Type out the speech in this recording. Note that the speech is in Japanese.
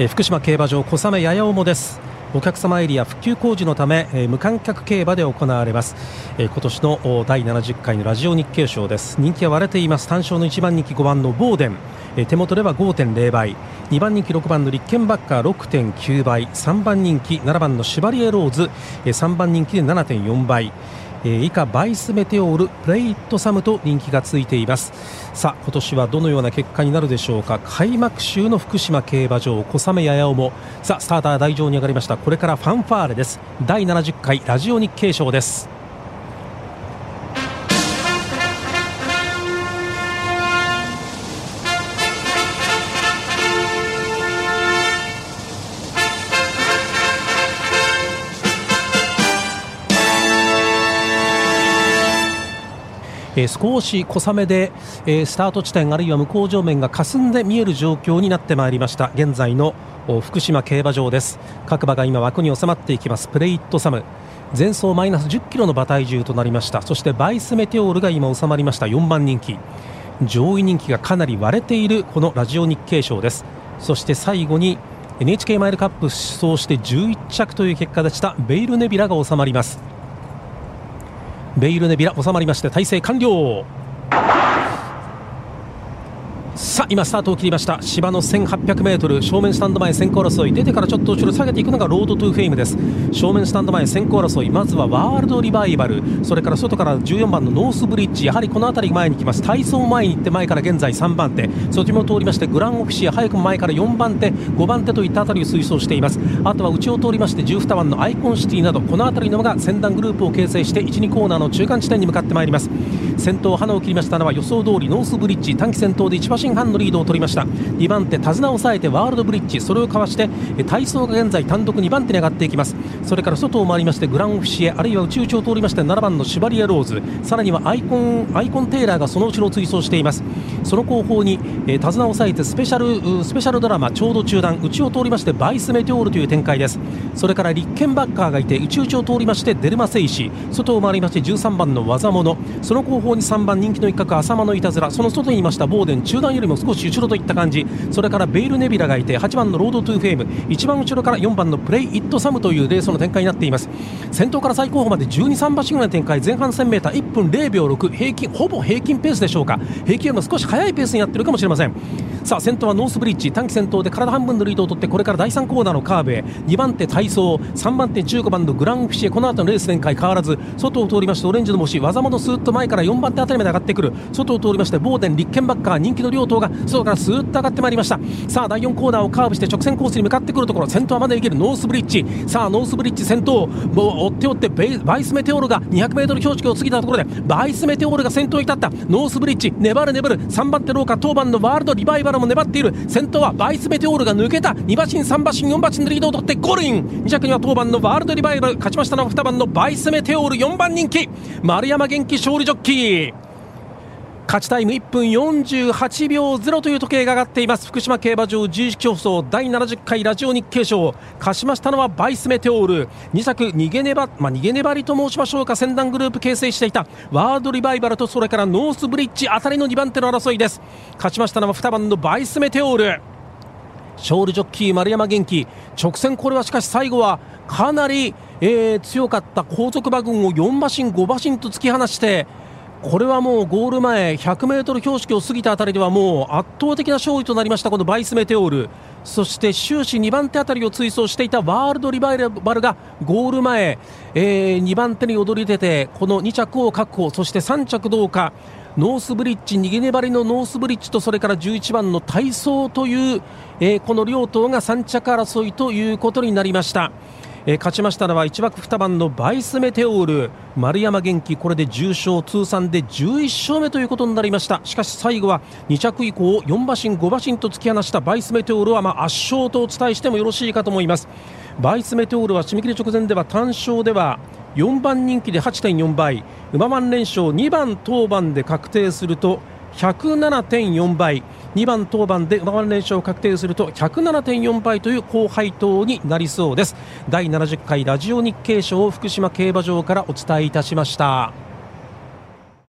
え福島競馬場小雨ややおもです。お客様エリア復旧工事のため、え無観客競馬で行われます、え今年の第70回のラジオ日経賞です。人気は割れています。単勝の1番人気5番のボーデン、え手元では5.0倍。2番人気6番のリッケンバッカー6.9倍。3番人気7番のシュバリエローズ、え3番人気で7.4倍。えー、以下バイスメテオールプレイットサムと人気がついています。さあ今年はどのような結果になるでしょうか？開幕週の福島競馬場小雨ややおも。さあスターター台上に上がりました。これからファンファーレです。第70回ラジオ日経賞です。えー、少し小雨で、えー、スタート地点あるいは向こう上面が霞んで見える状況になってまいりました。現在の福島競馬場です。各馬が今枠に収まっていきます。プレイットサム。前走マイナス10キロの馬体重となりました。そしてバイスメテオールが今収まりました。4番人気。上位人気がかなり割れているこのラジオ日経賞です。そして最後に NHK マイルカップ出走して11着という結果でした。ベイルネビラが収まります。ヴェイルネビュラ収まりまして態勢完了。さあ今スタートを切りました。芝の 1800m 正面スタンド前先行争い。出てからちょっと後ろ下げていくのがロードトゥフェイムです。正面スタンド前先行争い。まずはワールドリバイバル。それから外から14番のノースブリッジ。やはりこの辺り前に来ます。体操前に行って前から現在3番手。外も通りましてグランオフィシエ。早くも前から4番手。5番手といった辺りを追走しています。あとは内を通りまして12番のアイコンテーラーなど。この辺りの馬が先団グループを形成して1、2コーナーの中間地点に向かってまいります。先頭ハナを切りましたのは予想通りノースブリッジ。単騎先頭で1馬身半のリードを取りました。2番手手綱を抑えてワールドブリッジそれをかわして体操が現在単独2番手に上がっていきます。それから外を回りましてグランオフィシエあるいは内々を通りまして7番のシュバリエローズ。さらにはアイコンアイコンテーラーがその後ろを追走しています。その後方に、え手綱を抑えてスペシャルスペシャルドラマちょうど中団内を通りましてバイスメテオールという展開です。それからリッケンバッカーがいて内々を通りましてデルマセイシ。外を回りまして13番の技物。その後方に3番人気の一角アサマノイタズラ。その外にいましたボーデン。中団よりも少し後ろといった感じ。それからヴェイルネビュラがいて8番のロードトゥフェイム。一番後ろから4番のプレイイットサムというレースの展開になっています。先頭から最後方まで12、3馬身ぐらいの展開。前半 1000m1 分0秒6平均ほぼ平均ペースでしょうか。平均よりも少し速いペースになっているかもしれません。さあ先頭はノースブリッジ。単騎先頭で体半分のリードを取ってこれから第3コーナーのカーブへ。2番手体操。3番手15番のグランオフィシエこの後のレース展開変わらず外を通りましてオレンジの帽子ワザモノスーッと前から4番手あたりまで上がってくる。外を通りましてボーデンリッケンバッカー。人気の両頭が外からスーッと上がってまいりました。さあ第4コーナーをカーブして直線コースに向かってくるところ先頭はまだいけるノースブリッジ。さあノースブリッジ先頭もう追って追ってバイスメテオールが 200m 標識を過ぎたところでバイスメテオールが先頭に立った。ノースブリッジ粘る粘る。3番手廊下当番のワールドリバイバルも粘っている。先頭はバイスメテオールが抜けた。2馬身3馬身4馬身のリードを取ってゴールイン2着には当番のワールドリバイバル。勝ちましたのは2番のバイスメテオール4番人気。丸山元気勝利ジョッキー。勝ちタイム1分48秒0という時計が上がっています。福島競馬場自由競争第70回ラジオ日経賞。勝ちましたのはバイスメテオール。2着逃げ粘,、まあ、逃げ粘りと申しましょうか。先団グループ形成していた。ワードリバイバルとそれからノースブリッジあたりの2番手の争いです。勝ちましたのは2番のバイスメテオール。勝利ジョッキー丸山元気。直線これはしかし最後はかなり、えー、強かった後続馬群を4馬身5馬身と突き放してこれはもうゴール前 100m 標識を過ぎたあたりではもう圧倒的な勝利となりましたこのバイスメテオール。そして終始2番手あたりを追走していたワールドリバイバルがゴール前、えー、2番手に躍り出てこの2着を確保。そして3着どうかノースブリッジ逃げ粘りのノースブリッジとそれから11番の体操という、えー、この両頭が3着争いということになりました。えー、勝ちましたのは1枠2番のバイスメテオール。丸山元気これで重賞通算で11勝目ということになりました。しかし最後は2着以降4馬身5馬身と突き放したバイスメテオールはま圧勝とお伝えしてもよろしいかと思います。バイスメテオールは締め切り直前では単勝では4番人気で8.4倍。馬番連勝2番当番で確定すると107.4倍2番当番で馬番連勝を確定すると107.4倍という高配当になりそうです第70回ラジオ日経賞を福島競馬場からお伝えいたしました。